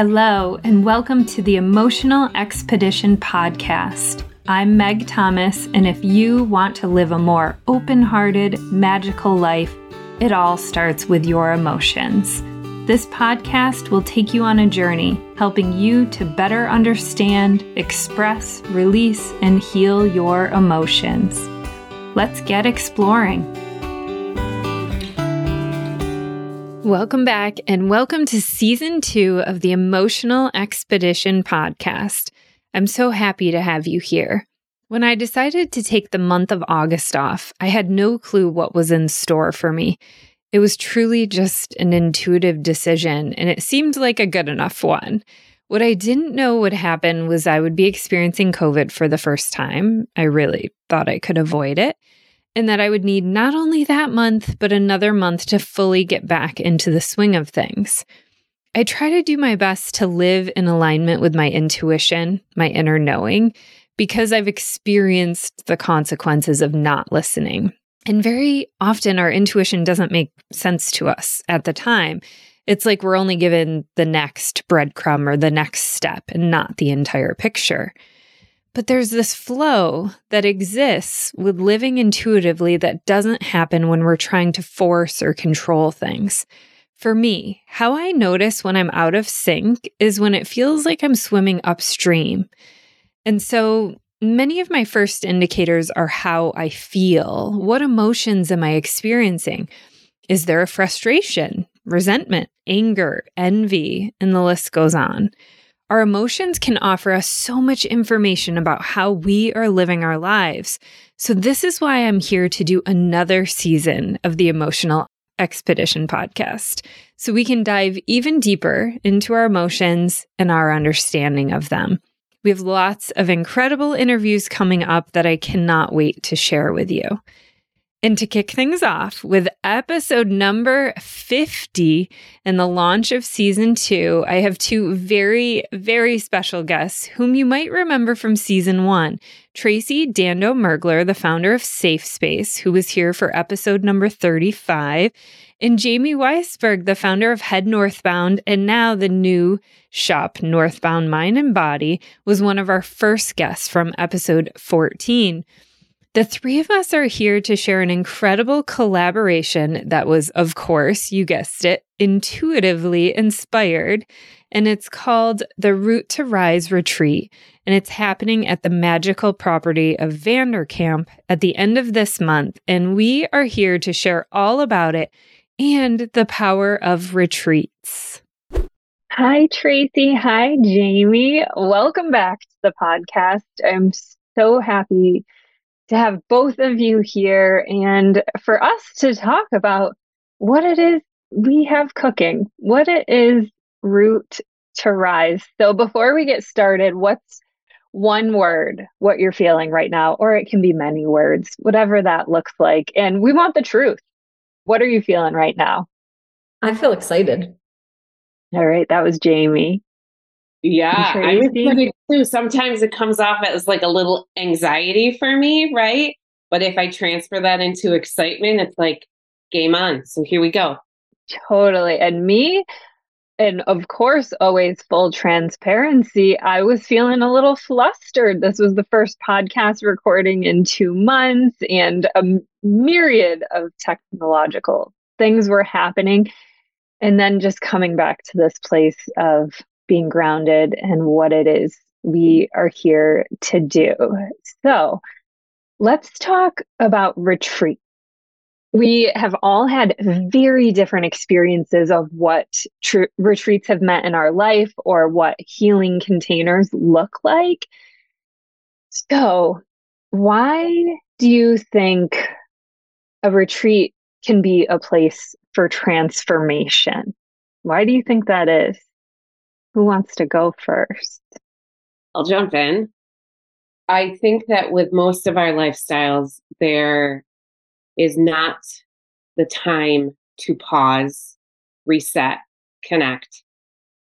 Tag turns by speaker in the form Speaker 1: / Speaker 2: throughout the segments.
Speaker 1: Hello, and welcome to the Emotional Expedition podcast. I'm Meg Thomas, and if you want to live a more open hearted, magical life, it all starts with your emotions. This podcast will take you on a journey, helping you to better understand, express, release, and heal your emotions. Let's get exploring. Welcome back, and welcome to season two of the Emotional Expedition podcast. I'm so happy to have you here. When I decided to take the month of August off, I had no clue what was in store for me. It was truly just an intuitive decision, and it seemed like a good enough one. What I didn't know would happen was I would be experiencing COVID for the first time. I really thought I could avoid it and that I would need not only that month, but another month to fully get back into the swing of things. I try to do my best to live in alignment with my intuition, my inner knowing, because I've experienced the consequences of not listening. And very often, our intuition doesn't make sense to us at the time. It's like we're only given the next breadcrumb or the next step and not the entire picture. But there's this flow that exists with living intuitively that doesn't happen when we're trying to force or control things. For me, how I notice when I'm out of sync is when it feels like I'm swimming upstream. And so many of my first indicators are how I feel. What emotions am I experiencing? Is there a frustration, resentment, anger, envy? And the list goes on. Our emotions can offer us so much information about how we are living our lives. So, this is why I'm here to do another season of the Emotional Expedition podcast, so we can dive even deeper into our emotions and our understanding of them. We have lots of incredible interviews coming up that I cannot wait to share with you. And to kick things off with episode number 50 and the launch of season two, I have two very, very special guests whom you might remember from season one. Tracy Dando Mergler, the founder of Safe Space, who was here for episode number 35, and Jaime Weisberg, the founder of Head Northbound, and now the new shop, Northbound Mind and Body, was one of our first guests from episode 14. The three of us are here to share an incredible collaboration that was, of course, you guessed it, intuitively inspired. And it's called the Root to Rise Retreat. And it's happening at the magical property of Vanderkamp at the end of this month. And we are here to share all about it and the power of retreats. Hi, Tracy. Hi, Jaime. Welcome back to the podcast. I'm so happy to have both of you here and for us to talk about what it is we have cooking, what it is root to rise. So before we get started, what's one word, what you're feeling right now, or it can be many words, whatever that looks like. And we want the truth. What are you feeling right now?
Speaker 2: I feel excited.
Speaker 1: All right, that was Jaime.
Speaker 3: Yeah, I was it too. Sometimes it comes off as like a little anxiety for me, right? But if I transfer that into excitement, it's like game on. So here we go.
Speaker 1: Totally. And me, and of course, always full transparency, I was feeling a little flustered. This was the first podcast recording in two months, and a myriad of technological things were happening. And then just coming back to this place of being grounded and what it is we are here to do. So let's talk about retreat. We have all had very different experiences of what tr- retreats have meant in our life or what healing containers look like. So, why do you think a retreat can be a place for transformation? Why do you think that is? Who wants to go first?
Speaker 3: I'll jump in. I think that with most of our lifestyles, there is not the time to pause, reset, connect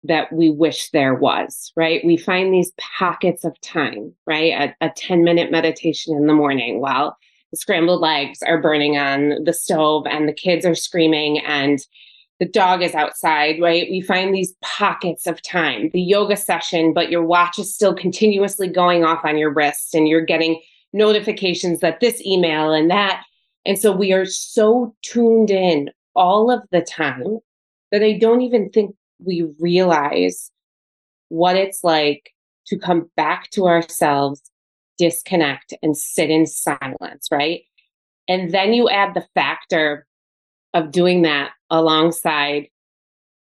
Speaker 3: that we wish there was, right? We find these pockets of time, right? A, a 10 minute meditation in the morning while the scrambled eggs are burning on the stove and the kids are screaming and the dog is outside, right? We find these pockets of time, the yoga session, but your watch is still continuously going off on your wrist and you're getting notifications that this email and that. And so we are so tuned in all of the time that I don't even think we realize what it's like to come back to ourselves, disconnect, and sit in silence, right? And then you add the factor of doing that alongside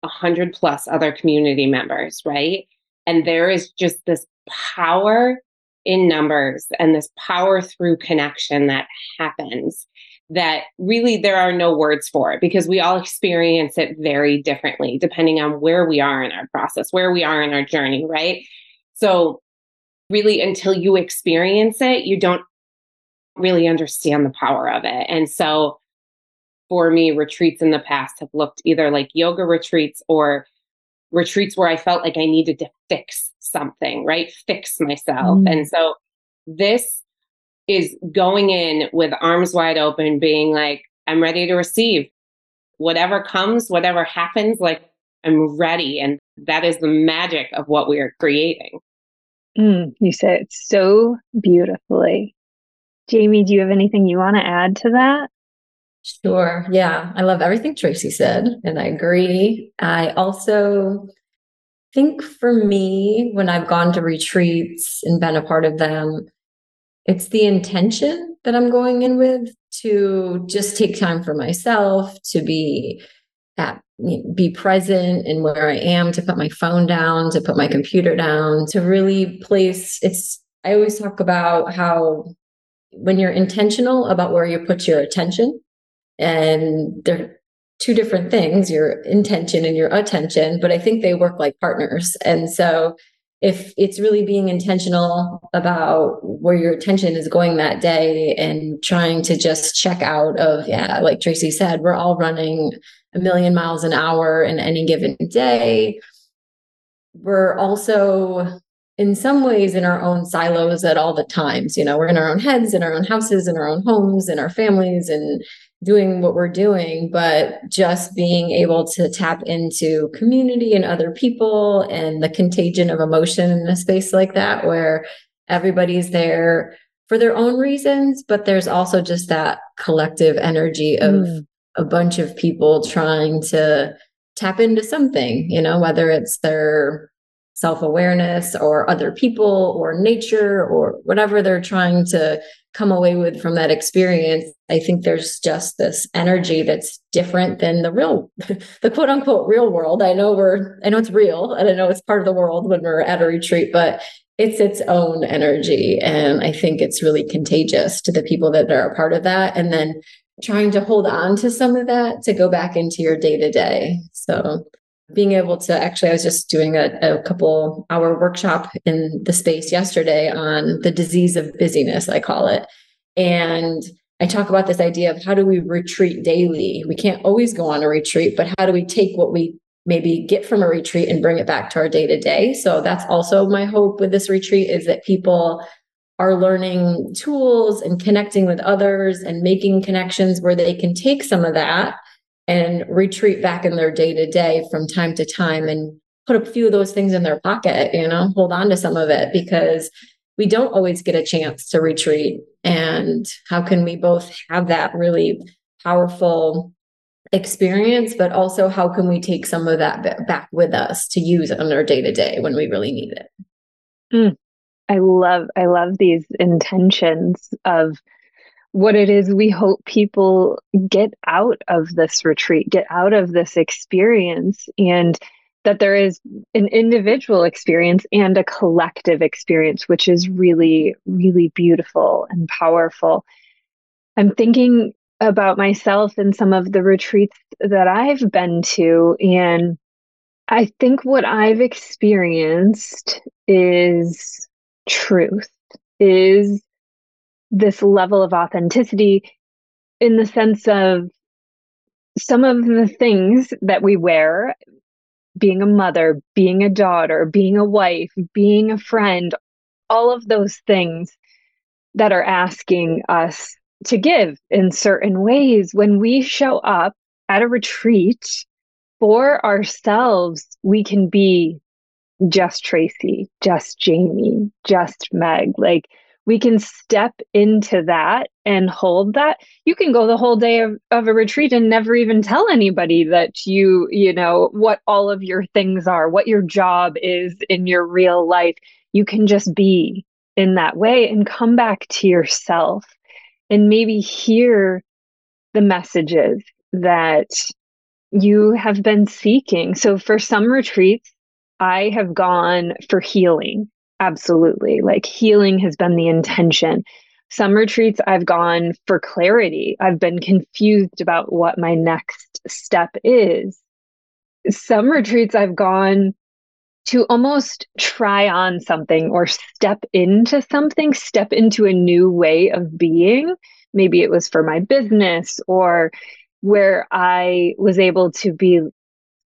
Speaker 3: a hundred plus other community members, right? And there is just this power in numbers and this power through connection that happens that really there are no words for it because we all experience it very differently depending on where we are in our process, where we are in our journey, right? So, really, until you experience it, you don't really understand the power of it. And so, for me, retreats in the past have looked either like yoga retreats or retreats where I felt like I needed to fix something, right? Fix myself. Mm. And so, this is going in with arms wide open, being like, I'm ready to receive whatever comes, whatever happens, like I'm ready. And that is the magic of what we are creating.
Speaker 4: Mm, you said it so beautifully. Jaime, do you have anything you want to add to that?
Speaker 2: Sure. Yeah. I love everything Tracy said, and I agree. I also think for me, when I've gone to retreats and been a part of them, it's the intention that I'm going in with to just take time for myself, to be at be present in where I am, to put my phone down, to put my computer down, to really place it's I always talk about how when you're intentional about where you put your attention, and they're two different things, your intention and your attention, but I think they work like partners. And so if it's really being intentional about where your attention is going that day and trying to just check out of yeah like tracy said we're all running a million miles an hour in any given day we're also in some ways in our own silos at all the times you know we're in our own heads in our own houses in our own homes in our families and doing what we're doing, but just being able to tap into community and other people and the contagion of emotion in a space like that where everybody's there for their own reasons, but there's also just that collective energy of mm. a bunch of people trying to tap into something, you know, whether it's their self awareness or other people or nature or whatever they're trying to come away with from that experience i think there's just this energy that's different than the real the quote unquote real world. I know we're i know it's real and i know it's part of the world when we're at a retreat but it's its own energy. And i think it's really contagious to the people that are a part of that. And then trying to hold on to some of that to go back into your day to day so being able to actually, I was just doing a, a couple hour workshop in the space yesterday on the disease of busyness, I call it. And I talk about this idea of how do we retreat daily? We can't always go on a retreat, but how do we take what we maybe get from a retreat and bring it back to our day to day? So that's also my hope with this retreat is that people are learning tools and connecting with others and making connections where they can take some of that and retreat back in their day to day from time to time and put a few of those things in their pocket, you know, hold on to some of it because we don't always get a chance to retreat. And how can we both have that really powerful experience, but also how can we take some of that back with us to use on our day to day when we really need it?
Speaker 4: Mm. I love I love these intentions of what it is we hope people get out of this retreat, get out of this experience, and that there is an individual experience and a collective experience, which is really, really beautiful and powerful. I'm thinking about myself and some of the retreats that I've been to, and I think what I've experienced is truth, is this level of authenticity in the sense of some of the things that we wear being a mother, being a daughter, being a wife, being a friend, all of those things that are asking us to give in certain ways. When we show up at a retreat for ourselves, we can be just Tracy, just Jaime, just Meg. Like we can step into that and hold that. You can go the whole day of, of a retreat and never even tell anybody that you, you know, what all of your things are, what your job is in your real life. You can just be in that way and come back to yourself and maybe hear the messages that you have been seeking. So for some retreats, I have gone for healing. Absolutely. Like healing has been the intention. Some retreats I've gone for clarity. I've been confused about what my next step is. Some retreats I've gone to almost try on something or step into something, step into a new way of being. Maybe it was for my business or where I was able to be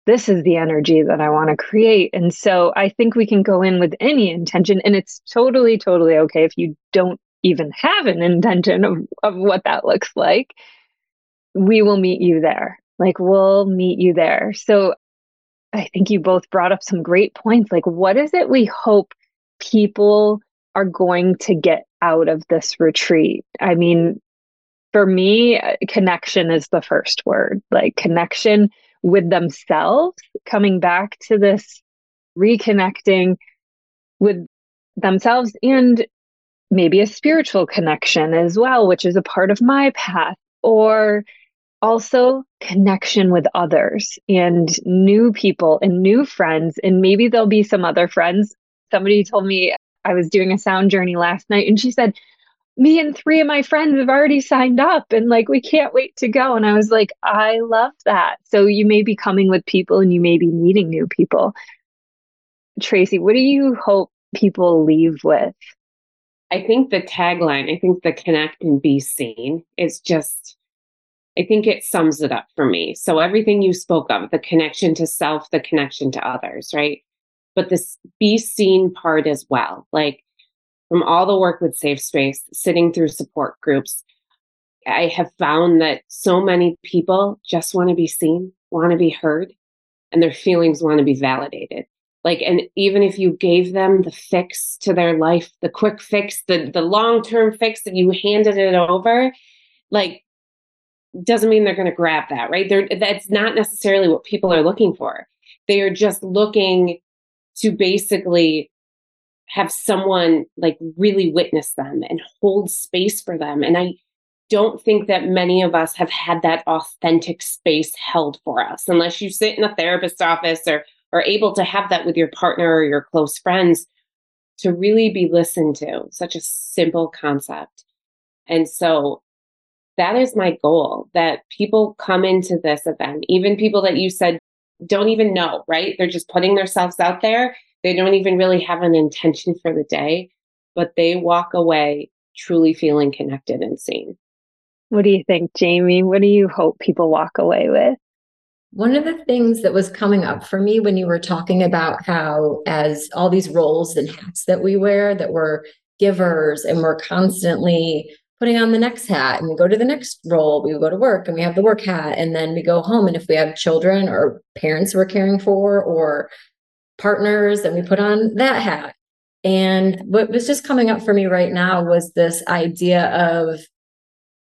Speaker 4: this is the energy that I want to create. And so I think we can go in with any intention, and it's totally, totally okay if you don't even have an intention of, of what that looks like. We will meet you there. Like, we'll meet you there. So I think you both brought up some great points. Like, what is it we hope people are going to get out of this retreat? I mean, for me, connection is the first word, like connection with themselves, coming back to this reconnecting with themselves and maybe a spiritual connection as well, which is a part of my path, or also connection with others and new people and new friends. And maybe there'll be some other friends. Somebody told me I was doing a sound journey last night, and she said, me and three of my friends have already signed up and like we can't wait to go. And i was like i love that. So you may be coming with people and you may be meeting new people. Tracy what do you hope people leave with?
Speaker 3: I think the tagline i think the connect and be seen is just i think it sums it up for me. So everything you spoke of the connection to self the connection to others right? But this be seen part as well. Like from all the work with Safe Space, sitting through support groups, I have found that so many people just want to be seen, want to be heard, and their feelings want to be validated. Like, and even if you gave them the fix to their life, the quick fix, the, the long term fix that you handed it over, like, doesn't mean they're going to grab that, right? They're, that's not necessarily what people are looking for. They are just looking to basically have someone like really witness them and hold space for them. And I don't think that many of us have had that authentic space held for us unless you sit in a therapist's office or are able to have that with your partner or your close friends to really be listened to. Such a simple concept. And so that is my goal that people come into this event, even people that you said don't even know, right? They're just putting themselves out there they don't even really have an intention for the day, but they walk away truly feeling connected and seen.
Speaker 4: What do you think, Jaime? What do you hope people walk away with?
Speaker 2: One of the things that was coming up for me when you were talking about how, as all these roles and hats that we wear, that we're givers and we're constantly putting on the next hat and we go to the next role, we go to work and we have the work hat, and then we go home. And if we have children or parents we're caring for, or partners and we put on that hat. And what was just coming up for me right now was this idea of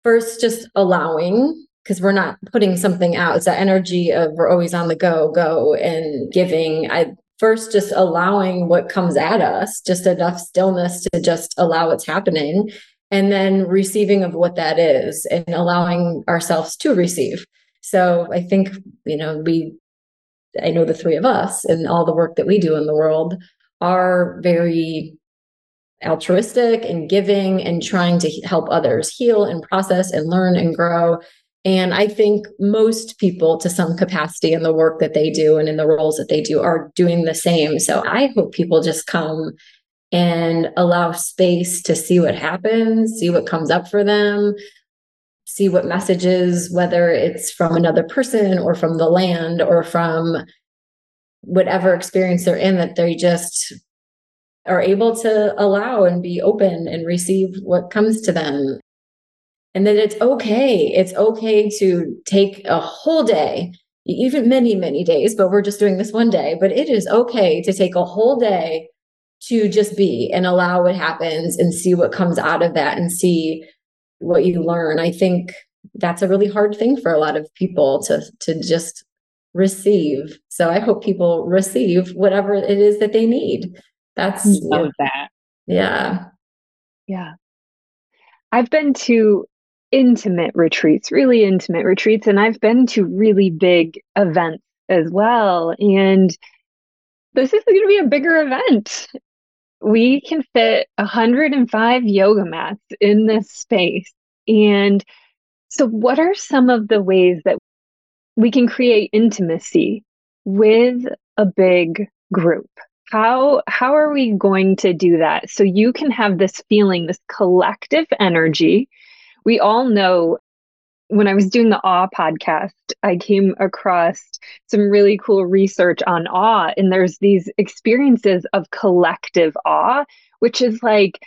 Speaker 2: first just allowing, because we're not putting something out. It's that energy of we're always on the go, go and giving. I first just allowing what comes at us, just enough stillness to just allow what's happening. And then receiving of what that is and allowing ourselves to receive. So I think, you know, we I know the three of us and all the work that we do in the world are very altruistic and giving and trying to help others heal and process and learn and grow. And I think most people, to some capacity, in the work that they do and in the roles that they do, are doing the same. So I hope people just come and allow space to see what happens, see what comes up for them, see what messages, whether it's from another person or from the land or from whatever experience they're in, that they just are able to allow and be open and receive what comes to them. And that it's okay. It's okay to take a whole day even many, many days, but we're just doing this one day. But it is okay to take a whole day to just be and allow what happens and see what comes out of that and see what you learn. I think that's a really hard thing for a lot of people to to just receive. So I hope people receive whatever it is that they need. That's
Speaker 3: love yeah. that.
Speaker 2: Yeah.
Speaker 4: Yeah. I've been to intimate retreats, really intimate retreats, and I've been to really big events as well. And this is going to be a bigger event. We can fit 105 yoga mats in this space. And so, what are some of the ways that we can create intimacy with a big group? How, how are we going to do that? So you can have this feeling, this collective energy we all know when I was doing the awe podcast, I came across some really cool research on awe. And there's these experiences of collective awe, which is like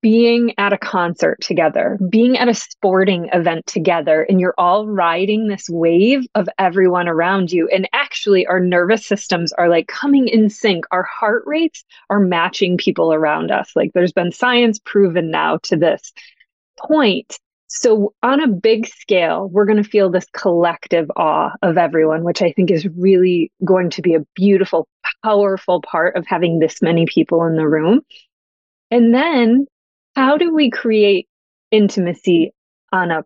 Speaker 4: being at a concert together, being at a sporting event together, and you're all riding this wave of everyone around you. And actually, our nervous systems are like coming in sync. Our heart rates are matching people around us. Like there's been science proven now to this point. So, on a big scale, we're going to feel this collective awe of everyone, which I think is really going to be a beautiful, powerful part of having this many people in the room. And then, how do we create intimacy on a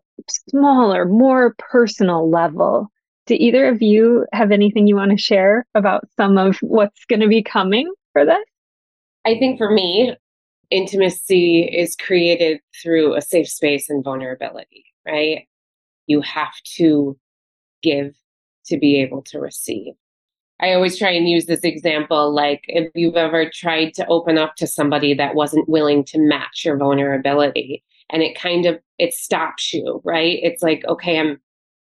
Speaker 4: smaller, more personal level? Do either of you have anything you want to share about some of what's going to be coming for this?
Speaker 3: I think for me, intimacy is created through a safe space and vulnerability, right? You have to give to be able to receive. I always try and use this example like if you've ever tried to open up to somebody that wasn't willing to match your vulnerability and it kind of it stops you, right? It's like okay, I'm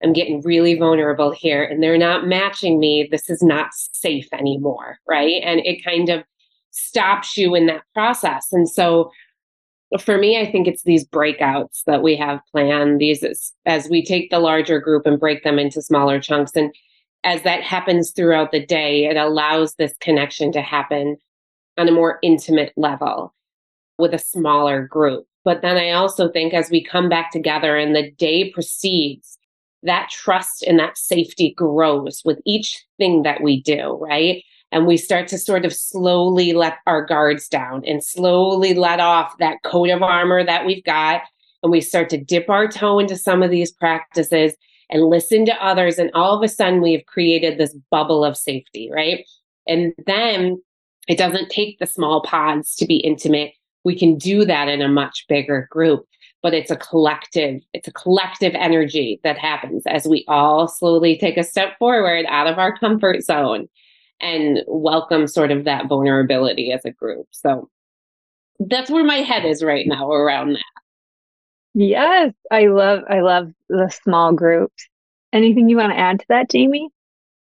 Speaker 3: I'm getting really vulnerable here and they're not matching me. This is not safe anymore, right? And it kind of stops you in that process. And so for me, I think it's these breakouts that we have planned, these as, as we take the larger group and break them into smaller chunks. And as that happens throughout the day, it allows this connection to happen on a more intimate level with a smaller group. But then I also think as we come back together and the day proceeds, that trust and that safety grows with each thing that we do, right? And we start to sort of slowly let our guards down and slowly let off that coat of armor that we've got. And we start to dip our toe into some of these practices and listen to others. And all of a sudden we've created this bubble of safety right? And then it doesn't take the small pods to be intimate. We can do that in a much bigger group but it's a collective it's a collective energy that happens as we all slowly take a step forward out of our comfort zone and welcome sort of that vulnerability as a group. So that's where my head is right now around that.
Speaker 4: Yes, I love I love the small groups. Anything you want to add to that, Jaime?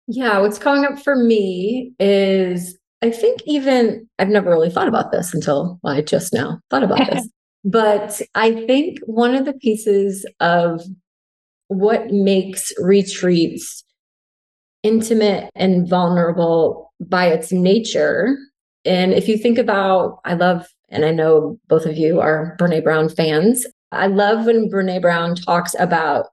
Speaker 2: Yeah, what's coming up for me is I think even I've never really thought about this until well, I just now thought about this. But I think one of the pieces of what makes retreats intimate and vulnerable by its nature. And if you think about, I love, and I know both of you are Brene Brown fans. I love when Brene Brown talks about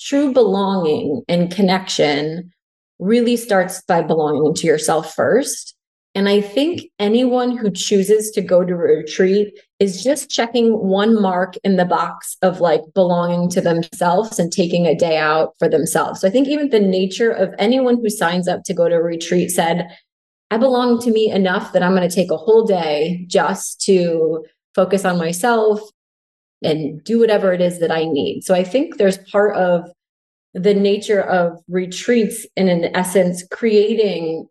Speaker 2: true belonging and connection really starts by belonging to yourself first. And I think anyone who chooses to go to retreat is just checking one mark in the box of like belonging to themselves and taking a day out for themselves. So I think even the nature of anyone who signs up to go to a retreat said, I belong to me enough that I'm going to take a whole day just to focus on myself and do whatever it is that I need. So I think there's part of the nature of retreats in an essence creating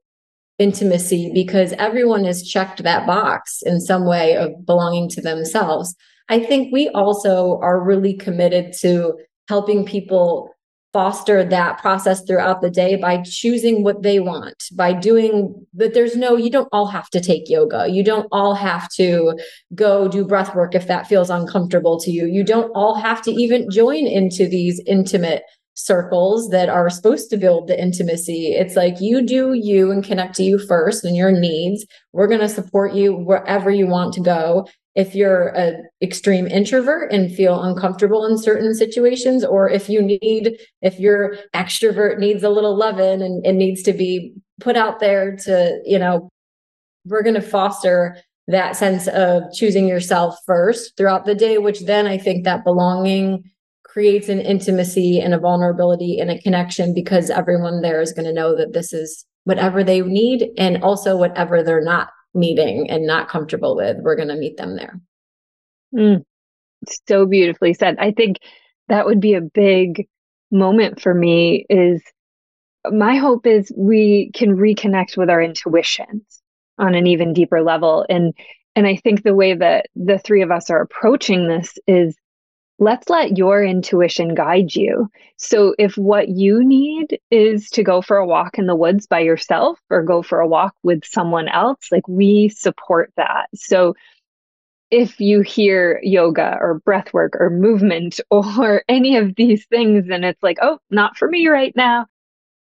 Speaker 2: intimacy because everyone has checked that box in some way of belonging to themselves. I think we also are really committed to helping people foster that process throughout the day by choosing what they want by doing that there's no you don't all have to take yoga you don't all have to go do breath work if that feels uncomfortable to you you don't all have to even join into these intimate circles that are supposed to build the intimacy. It's like you do you and connect to you first and your needs. We're going to support you wherever you want to go. If you're an extreme introvert and feel uncomfortable in certain situations, or if you need, if your extrovert needs a little loving and it needs to be put out there to, you know, we're going to foster that sense of choosing yourself first throughout the day, which then I think that belonging creates an intimacy and a vulnerability and a connection because everyone there is going to know that this is whatever they need and also whatever they're not needing and not comfortable with, we're going to meet them there.
Speaker 4: Mm, so beautifully said. I think that would be a big moment for me is my hope is we can reconnect with our intuitions on an even deeper level and and I think the way that the three of us are approaching this is let's let your intuition guide you. So if what you need is to go for a walk in the woods by yourself or go for a walk with someone else, like we support that. So if you hear yoga or breath work or movement or any of these things and it's like, oh, not for me right now,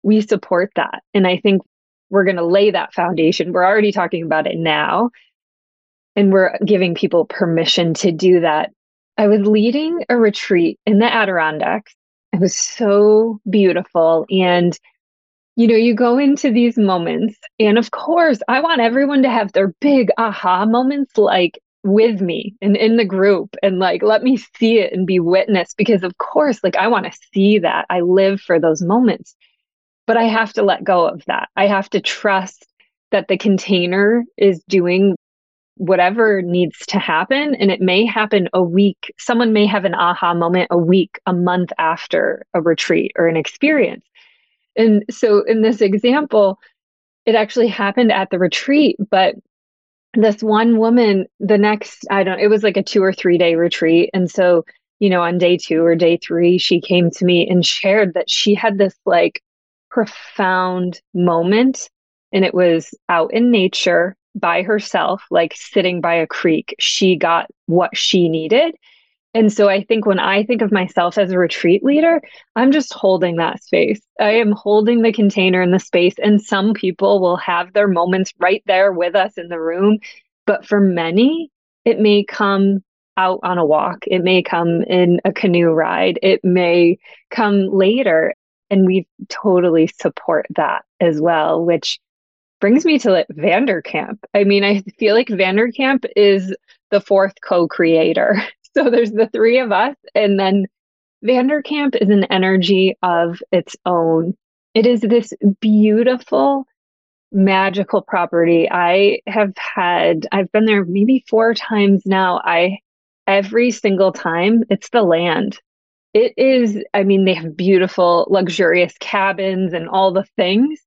Speaker 4: we support that. And I think we're going to lay that foundation. We're already talking about it now. And we're giving people permission to do that I was leading a retreat in the Adirondacks. It was so beautiful. And, you know, you go into these moments, and of course, I want everyone to have their big aha moments like with me and in the group and like let me see it and be witness because, of course, like I want to see that. I live for those moments, but I have to let go of that. I have to trust that the container is doing whatever needs to happen. And it may happen a week. Someone may have an aha moment a week, a month after a retreat or an experience. And so in this example, it actually happened at the retreat, but this one woman, the next, I don't, it was like a two or three day retreat. And so, you know, on day two or day three, she came to me and shared that she had this like profound moment and it was out in nature by herself, like sitting by a creek. She got what she needed. And so I think when I think of myself as a retreat leader, I'm just holding that space. I am holding the container in the space. And some people will have their moments right there with us in the room. But for many, it may come out on a walk, it may come in a canoe ride, it may come later. And we totally support that as well, which brings me to Vanderkamp. I mean, I feel like Vanderkamp is the fourth co-creator. So there's the three of us, and then Vanderkamp is an energy of its own. It is this beautiful, magical property. I have had, I've been there maybe four times now. I, every single time, it's the land. It is, I mean, they have beautiful, luxurious cabins and all the things.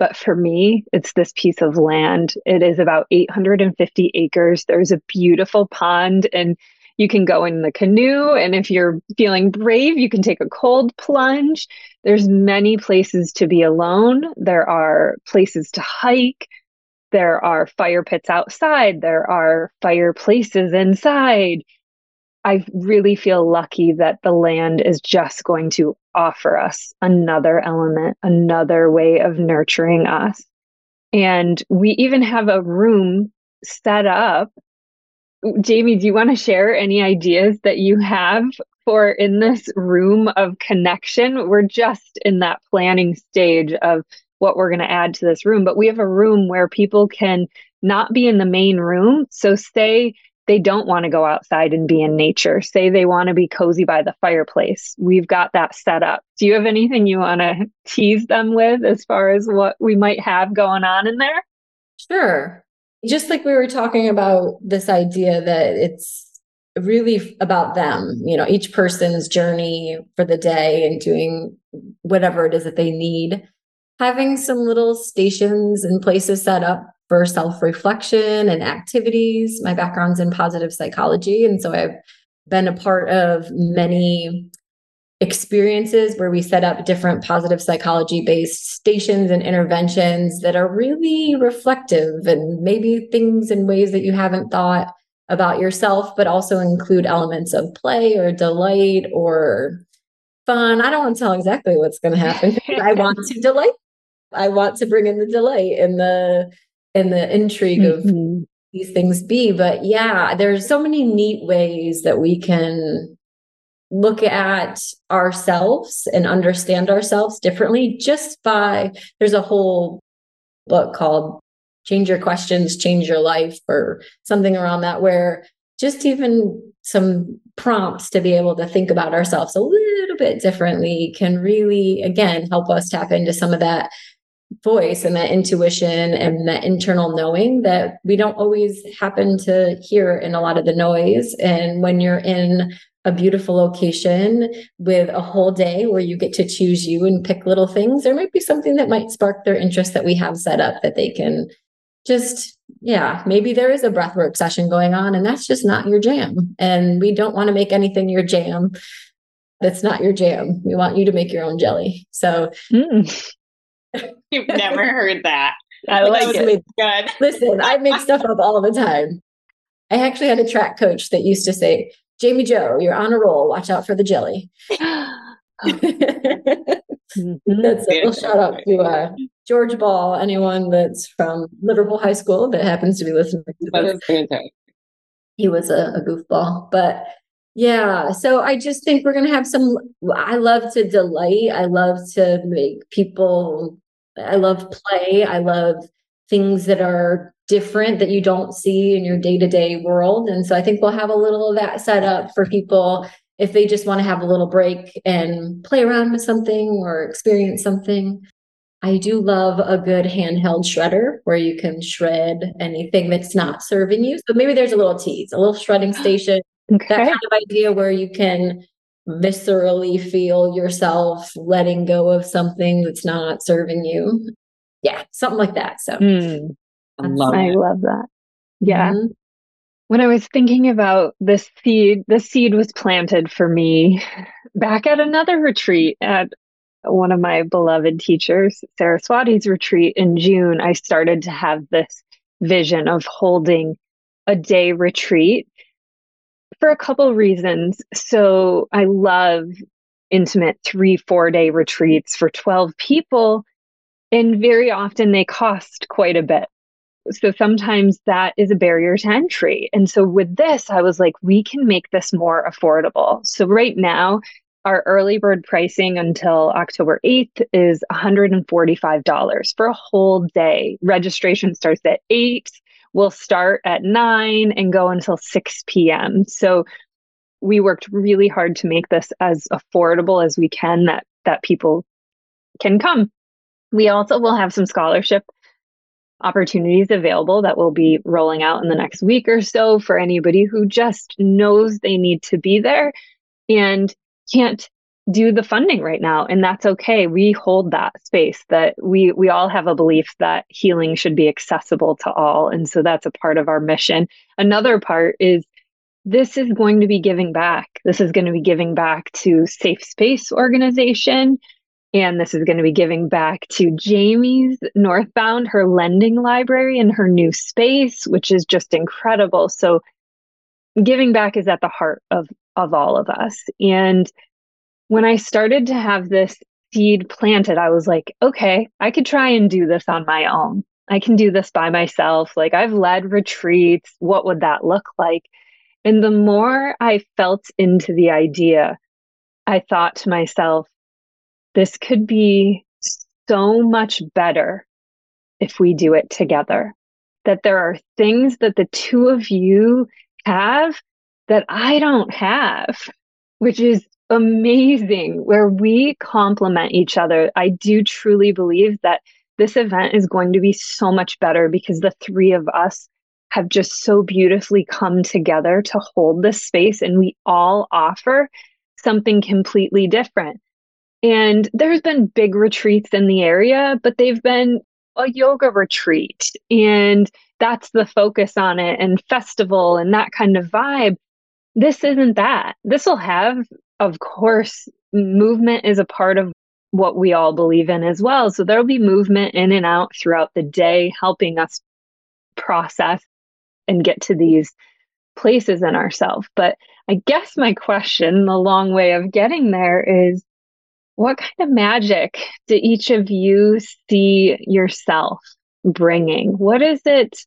Speaker 4: But for me, it's this piece of land. It is about 850 acres. There's a beautiful pond, and you can go in the canoe. And if you're feeling brave, you can take a cold plunge. There's many places to be alone. There are places to hike. There are fire pits outside. There are fireplaces inside. I really feel lucky that the land is just going to offer us another element, another way of nurturing us. And we even have a room set up. Jaime, do you want to share any ideas that you have for in this room of connection? We're just in that planning stage of what we're going to add to this room, but we have a room where people can not be in the main room. So, say they don't want to go outside and be in nature. Say they want to be cozy by the fireplace. We've got that set up. Do you have anything you want to tease them with as far as what we might have going on in there?
Speaker 2: Sure. Just like we were talking about this idea that it's really about them, you know, each person's journey for the day and doing whatever it is that they need. Having some little stations and places set up for self reflection and activities. My background's in positive psychology. And so I've been a part of many experiences where we set up different positive psychology based stations and interventions that are really reflective and maybe things in ways that you haven't thought about yourself, but also include elements of play or delight or fun. I don't want to tell exactly what's going to happen. I want to delight. I want to bring in the delight and the and the intrigue mm-hmm. of these things be. But yeah, there's so many neat ways that we can look at ourselves and understand ourselves differently just by there's a whole book called change your questions change your life or something around that where just even some prompts to be able to think about ourselves a little bit differently can really again help us tap into some of that voice and that intuition and that internal knowing that we don't always happen to hear in a lot of the noise. And when you're in a beautiful location with a whole day where you get to choose you and pick little things, there might be something that might spark their interest that we have set up that they can just, yeah, maybe there is a breathwork session going on and that's just not your jam. And we don't want to make anything your jam that's not your jam. We want you to make your own jelly. So, mm.
Speaker 3: You've never heard that. I like it. Good.
Speaker 2: Listen, I make stuff up all the time. I actually had a track coach that used to say, Jaime Joe, you're on a roll. Watch out for the jelly. That's a little shout out to uh, George Ball, anyone that's from Liverpool High School that happens to be listening to this. He was a, a goofball. But yeah, so I just think we're going to have some. I love to delight. I love to make people, I love play. I love things that are different that you don't see in your day to day world. And so I think we'll have a little of that set up for people if they just want to have a little break and play around with something or experience something. I do love a good handheld shredder where you can shred anything that's not serving you. So maybe there's a little tease, a little shredding station, okay. that kind of idea where you can viscerally feel yourself letting go of something that's not serving you. Yeah, something like that. So mm.
Speaker 4: I love, I love that. Yeah. Mm-hmm. When I was thinking about this seed, the seed was planted for me back at another retreat at one of my beloved teachers, Saraswati's retreat in June. I started to have this vision of holding a day retreat for a couple reasons. So I love intimate three, four day retreats for 12 people. And very often they cost quite a bit. So sometimes that is a barrier to entry. And so with this, I was like, we can make this more affordable. So right now, our early bird pricing until October 8th is $145 for a whole day. Registration starts at 8 will start at 9 and go until 6 p.m. So we worked really hard to make this as affordable as we can that that people can come. We also will have some scholarship opportunities available that will be rolling out in the next week or so for anybody who just knows they need to be there and can't do the funding right now and that's okay we hold that space that we we all have a belief that healing should be accessible to all and so that's a part of our mission another part is this is going to be giving back this is going to be giving back to safe space organization and this is going to be giving back to Jaime's Northbound, her lending library and her new space, which is just incredible. So giving back is at the heart of of all of us. And when I started to have this seed planted, I was like, okay, I could try and do this on my own. I can do this by myself. Like I've led retreats. What would that look like? And the more I felt into the idea, I thought to myself, this could be so much better if we do it together. That there are things that the two of you have that I don't have, which is amazing where we complement each other. I do truly believe that this event is going to be so much better because the three of us have just so beautifully come together to hold this space and we all offer something completely different. And there's been big retreats in the area, but they've been a yoga retreat and that's the focus on it and festival and that kind of vibe. This isn't that. This will have of course, movement is a part of what we all believe in as well. So there'll be movement in and out throughout the day, helping us process and get to these places in ourselves. But I guess my question, the long way of getting there is what kind of magic do each of you see yourself bringing? What is it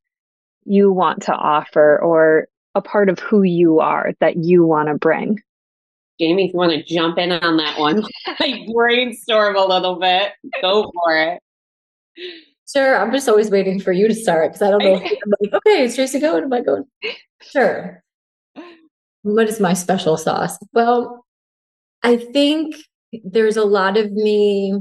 Speaker 4: you want to offer or a part of who you are that you want to bring?
Speaker 3: Jaime, if you want to jump in on that one, like brainstorm a little bit, go for it.
Speaker 2: Sure. I'm just always waiting for you to start because I don't know. I'm like, okay, is Tracy going? Am I going? Sure. What is my special sauce? Well, I think there's a lot of me.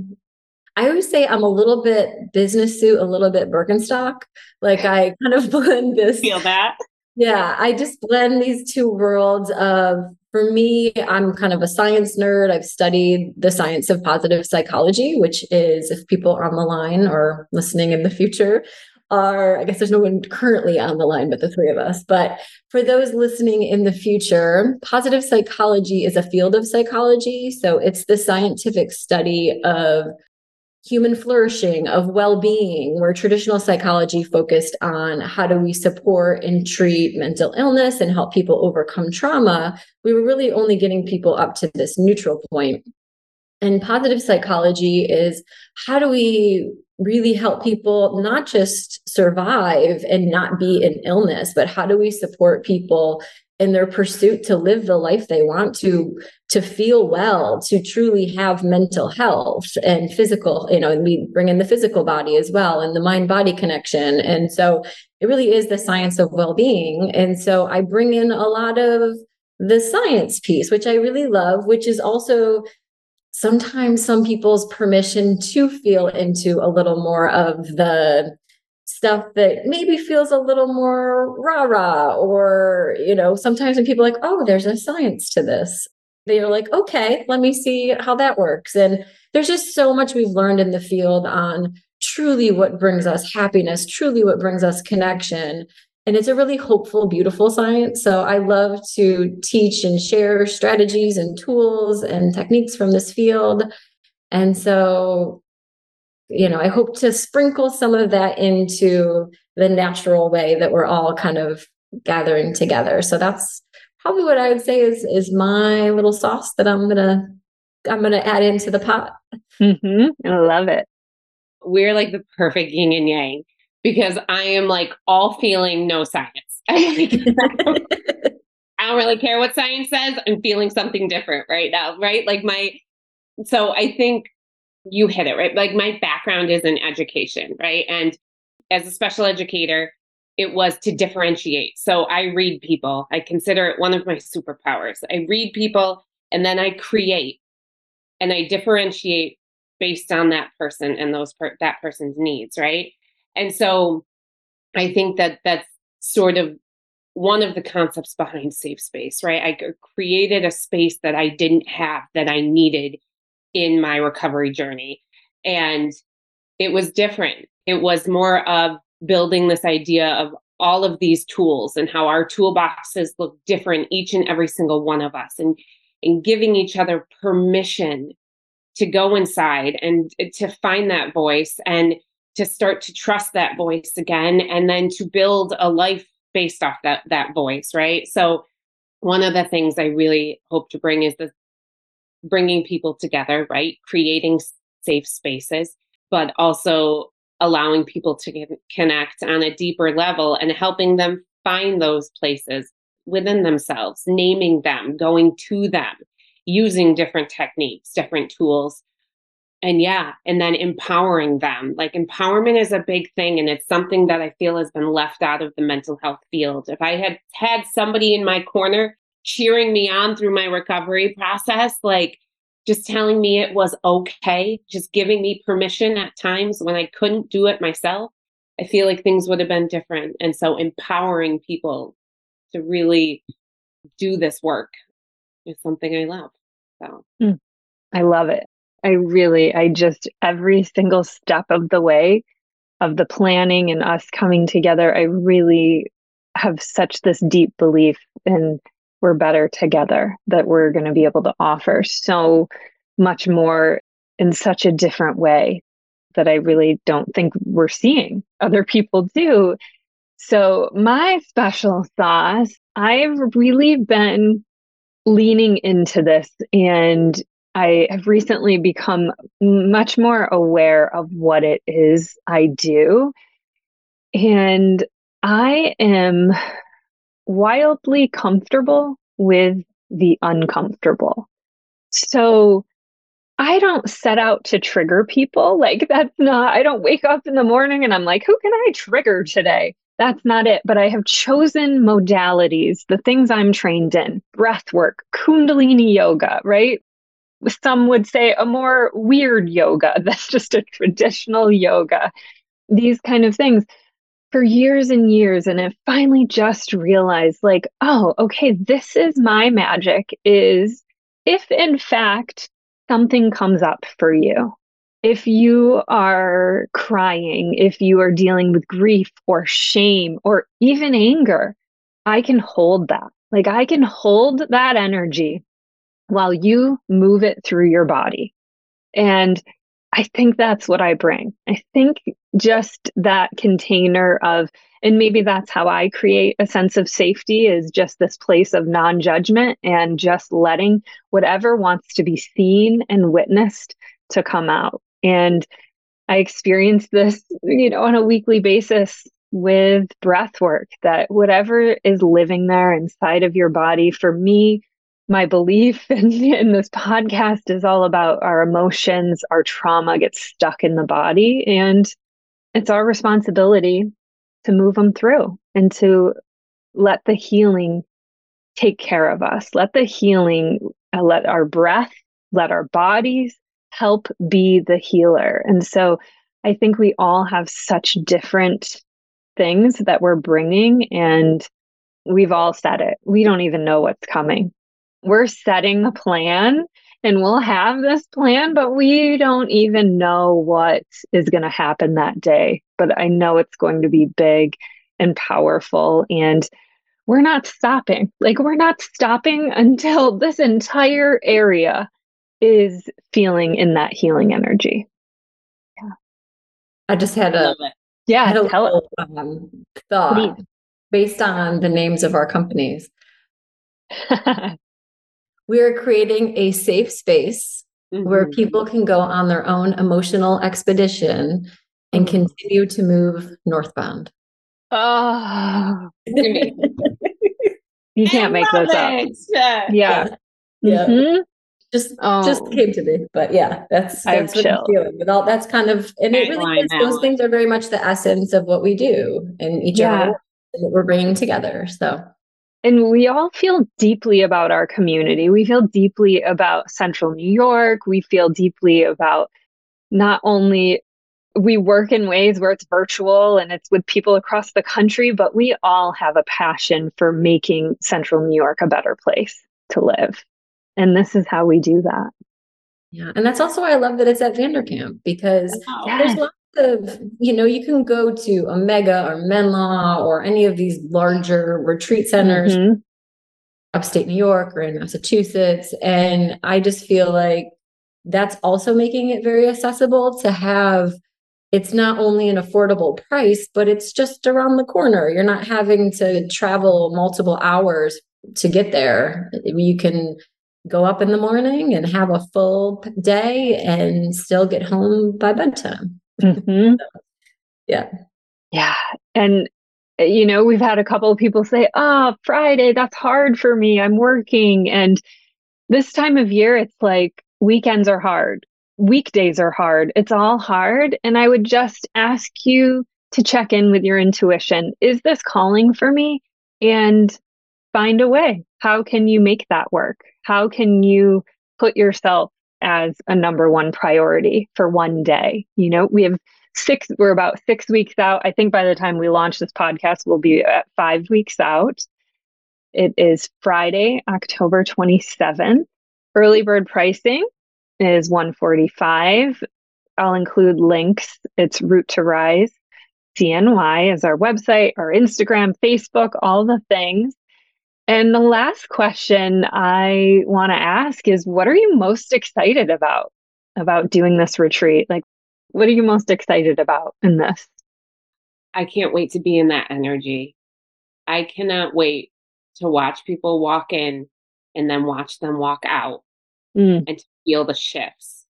Speaker 2: I always say I'm a little bit business suit, a little bit Birkenstock. Like I kind of blend this.
Speaker 3: Feel that?
Speaker 2: Yeah, I just blend these two worlds of for me, I'm kind of a science nerd. I've studied the science of positive psychology, which is if people on the line or listening in the future are, I guess there's no one currently on the line but the three of us. But for those listening in the future, positive psychology is a field of psychology. So it's the scientific study of human flourishing, of well being, where traditional psychology focused on how do we support and treat mental illness and help people overcome trauma, we were really only getting people up to this neutral point. And positive psychology is how do we really help people not just survive and not be in illness, but how do we support people in their pursuit to live the life they want to mm-hmm. to feel well to truly have mental health and physical you know and we bring in the physical body as well and the mind body connection. And so it really is the science of well-being. And so i bring in a lot of the science piece which i really love which is also sometimes some people's permission to feel into a little more of the stuff that maybe feels a little more rah rah, or, you know, sometimes when people like, oh, there's a science to this, they're like, okay, let me see how that works. And there's just so much we've learned in the field on truly what brings us happiness, truly what brings us connection. And it's a really hopeful, beautiful science. So I love to teach and share strategies and tools and techniques from this field. And so you know, I hope to sprinkle some of that into the natural way that we're all kind of gathering together. So that's probably what I would say is is my little sauce that I'm gonna I'm gonna add into the pot.
Speaker 4: Mm-hmm. I love it.
Speaker 3: We're like the perfect yin and yang because I am like all feeling no science. I don't really care what science says. I'm feeling something different right now, right? Like my so I think you hit it, right? Like my background is in education, right? And as a special educator, it was to differentiate. So I read people. I consider it one of my superpowers. I read people and then I create and I differentiate based on that person and those per- that person's needs, right? And so I think that that's sort of one of the concepts behind safe space, right? I created a space that I didn't have that I needed in my recovery journey. And it was different. It was more of building this idea of all of these tools and how our toolboxes look different, each and every single one of us, and, and giving each other permission to go inside and to find that voice and to start to trust that voice again and then to build a life based off that that voice right so one of the things i really hope to bring is this bringing people together, right? Creating safe spaces, but also allowing people to connect on a deeper level and helping them find those places within themselves, naming them, going to them, using different techniques, different tools. And yeah, and then empowering them. Like empowerment is a big thing. And it's something that I feel has been left out of the mental health field. If I had had somebody in my corner cheering me on through my recovery process, like just telling me it was okay, just giving me permission at times when I couldn't do it myself, I feel like things would have been different. And so empowering people to really do this work is something I love. So
Speaker 4: mm, I love it. I really, I just, every single step of the way of the planning and us coming together, I really have such this deep belief in we're better together, that we're going to be able to offer so much more in such a different way that I really don't think we're seeing other people do. So, my special sauce, I've really been leaning into this and I have recently become much more aware of what it is I do. And I am wildly comfortable with the uncomfortable. So I don't set out to trigger people. Like, that's not, I don't wake up in the morning and I'm like, who can I trigger today? That's not it. But I have chosen modalities, the things I'm trained in breath work, Kundalini yoga, right? Some would say a more weird yoga that's just a traditional yoga, these kind of things for years and years. And I finally just realized, like, oh, okay, this is my magic is if in fact something comes up for you, if you are crying, if you are dealing with grief or shame or even anger, I can hold that. Like I can hold that energy while you move it through your body. And I think that's what I bring. I think just that container of, and maybe that's how I create a sense of safety is just this place of non judgment and just letting whatever wants to be seen and witnessed to come out. And I experience this, you know, on a weekly basis with breath work that whatever is living there inside of your body, for me, my belief in, in this podcast is all about our emotions, our trauma gets stuck in the body, and it's our responsibility to move them through and to let the healing take care of us. Let the healing, uh, let our breath, let our bodies help be the healer. And so I think we all have such different things that we're bringing, and we've all said it. We don't even know what's coming. We're setting the plan and we'll have this plan, but we don't even know what is going to happen that day. But I know it's going to be big and powerful. And we're not stopping. Like, we're not stopping until this entire area is feeling in that healing energy.
Speaker 2: Yeah. I just had a,
Speaker 4: yeah,
Speaker 2: had a little, um, thought Please. based on the names of our companies. we are creating a safe space mm-hmm. where people can go on their own emotional expedition and mm-hmm. continue to move northbound.
Speaker 4: Oh, you can't make those up. Yeah.
Speaker 2: Yeah. yeah. Mm-hmm. Just oh. just came to me. But yeah, that's that's what I'm feeling. With all that's kind of and it really is those things are very much the essence of what we do and each yeah. other and what we're bringing together. So
Speaker 4: and we all feel deeply about our community. We feel deeply about Central New York. We feel deeply about not only we work in ways where it's virtual and it's with people across the country, but we all have a passion for making Central New York a better place to live. And this is how we do that.
Speaker 2: Yeah. And that's also why I love that it's at VanderKamp because yes. there's lots of, you know, you can go to Omega or Menla or any of these larger retreat centers mm-hmm. upstate New York or in Massachusetts. And I just feel like that's also making it very accessible to have it's not only an affordable price, but it's just around the corner. You're not having to travel multiple hours to get there. You can go up in the morning and have a full day and still get home by bedtime. Mm-hmm. yeah.
Speaker 4: Yeah. And, eh, you know, we've had a couple of people say, oh, Friday, that's hard for me. I'm working. And this time of year, it's like weekends are hard, weekdays are hard. It's all hard. And I would just ask you to check in with your intuition. Is this calling for me? And find a way. How can you make that work? How can you put yourself as a number one priority for one day. You know, we have six, we're about six weeks out. I think by the time we launch this podcast, we'll be at five weeks out. It is Friday, October 27th. Early bird pricing is 145. I'll include links. It's Root to Rise. CNY is our website, our Instagram, Facebook, all the things. And the last question I want to ask is what are you most excited about about doing this retreat? Like what are you most excited about in this?
Speaker 3: I can't wait to be in that energy. I cannot wait to watch people walk in and then watch them walk out mm. and to feel the shifts.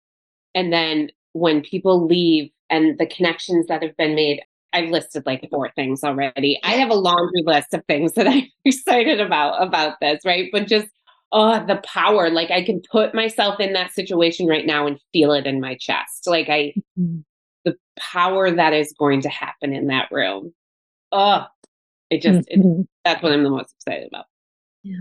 Speaker 3: And then when people leave and the connections that have been made, I've listed like four things already. I have a laundry list of things that I'm excited about about this, right? But just oh, the power. Like I can put myself in that situation right now and feel it in my chest. Like I mm-hmm. the power that is going to happen in that room. Oh, it just mm-hmm. it, that's what I'm the most excited about.
Speaker 2: Yeah.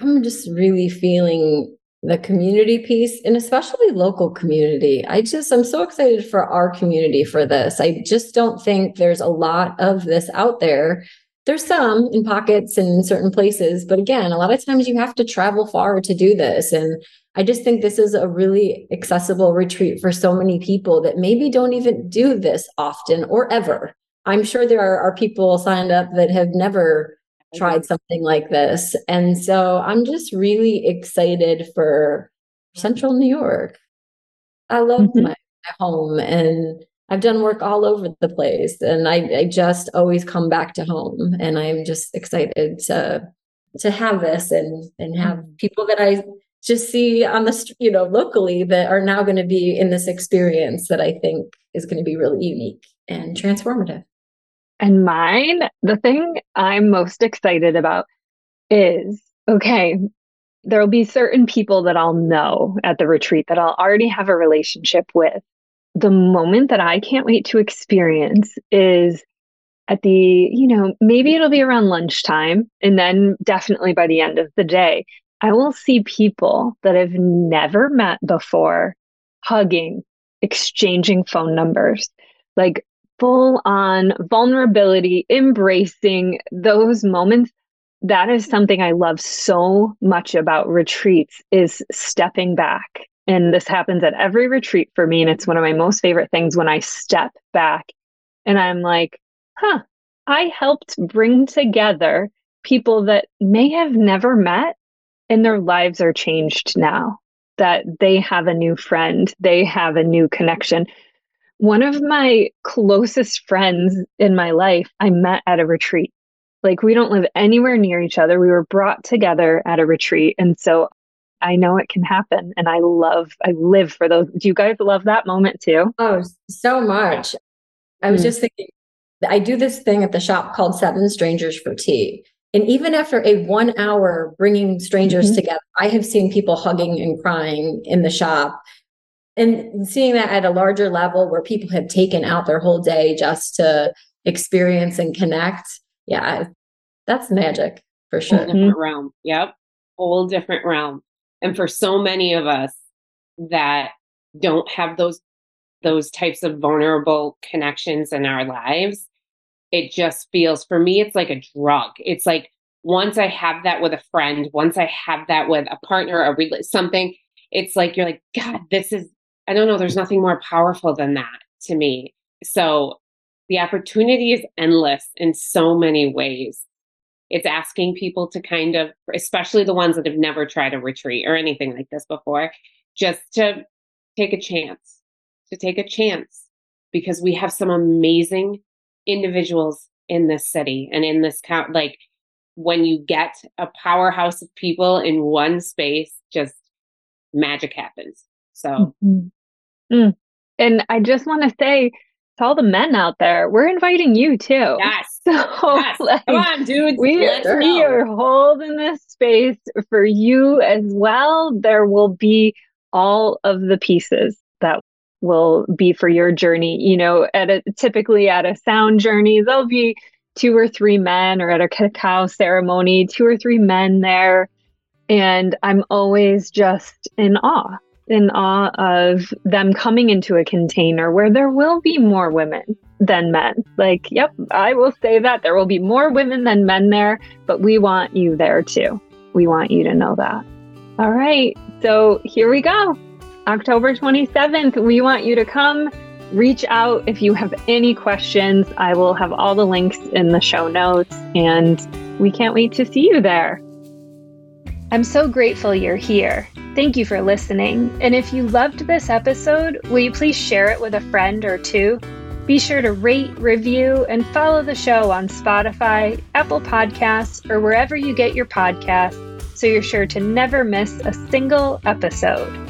Speaker 2: I'm just really feeling the community piece and especially local community. I just, I'm so excited for our community for this. I just don't think there's a lot of this out there. There's some in pockets and in certain places, but again, a lot of times you have to travel far to do this. And I just think this is a really accessible retreat for so many people that maybe don't even do this often or ever. I'm sure there are, are people signed up that have never tried something like this. And so I'm just really excited for Central New York. I love mm-hmm. my, my, home and I've done work all over the place and I, I just always come back to home and I'm just excited to to have this and and have mm-hmm. people that I just see on the you know locally that are now going to be in this experience that I think is going to be really unique and transformative.
Speaker 4: And mine, the thing I'm most excited about is okay, there'll be certain people that I'll know at the retreat that I'll already have a relationship with. The moment that I can't wait to experience is at the, you know, maybe it'll be around lunchtime and then definitely by the end of the day, I will see people that I've never met before hugging, exchanging phone numbers. Like full on vulnerability, embracing those moments. That is something I love so much about retreats is stepping back. And this happens at every retreat for me. And it's one of my most favorite things when I step back and I'm like, huh, I helped bring together people that may have never met and their lives are changed now, that they have a new friend, they have a new connection one of my closest friends in my life, I met at a retreat. Like, we don't live anywhere near each other. We were brought together at a retreat. And so I know it can happen. And I love, I live for those. Do you guys love that moment too?
Speaker 2: Oh, so much. I was mm. just thinking, I do this thing at the shop called Seven Strangers for Tea. And even after a one hour bringing strangers mm-hmm. together, I have seen people hugging and crying in the shop and seeing that at a larger level where people have taken out their whole day just to experience and connect yeah that's magic for sure.
Speaker 3: whole different realm. Yep. Whole different realm. And for so many of us that don't have those those types of vulnerable connections in our lives it just feels for me it's like a drug. It's like once i have that with a friend once i have that with a partner a something it's like you're like god this is I don't know, there's nothing more powerful than that to me. So the opportunity is endless in so many ways. It's asking people to kind of, especially the ones that have never tried a retreat or anything like this before, just to take a chance, to take a chance because we have some amazing individuals in this city and in this count. Like when you get a powerhouse of people in one space, just magic happens. So mm-hmm.
Speaker 4: Mm. And I just want to say to all the men out there, we're inviting you too.
Speaker 3: Yes.
Speaker 4: So
Speaker 3: yes. Like, come on, dude.
Speaker 4: We, we are holding this space for you as well. There will be all of the pieces that will be for your journey. You know, at a typically at a sound journey, there'll be two or three men, or at a cacao ceremony, two or three men there. And I'm always just in awe in awe of them coming into a container where there will be more women than men. Like, yep, I will say that there will be more women than men there, but we want you there too. We want you to know that. All right. So here we go. October 27th, we want you to come. Reach out if you have any questions. I will have all the links in the show notes, and we can't wait to see you there. I'm so grateful you're here. Thank you for listening. And if you loved this episode, will you please share it with a friend or two? Be sure to rate, review, and follow the show on Spotify, Apple Podcasts, or wherever you get your podcasts so you're sure to never miss a single episode.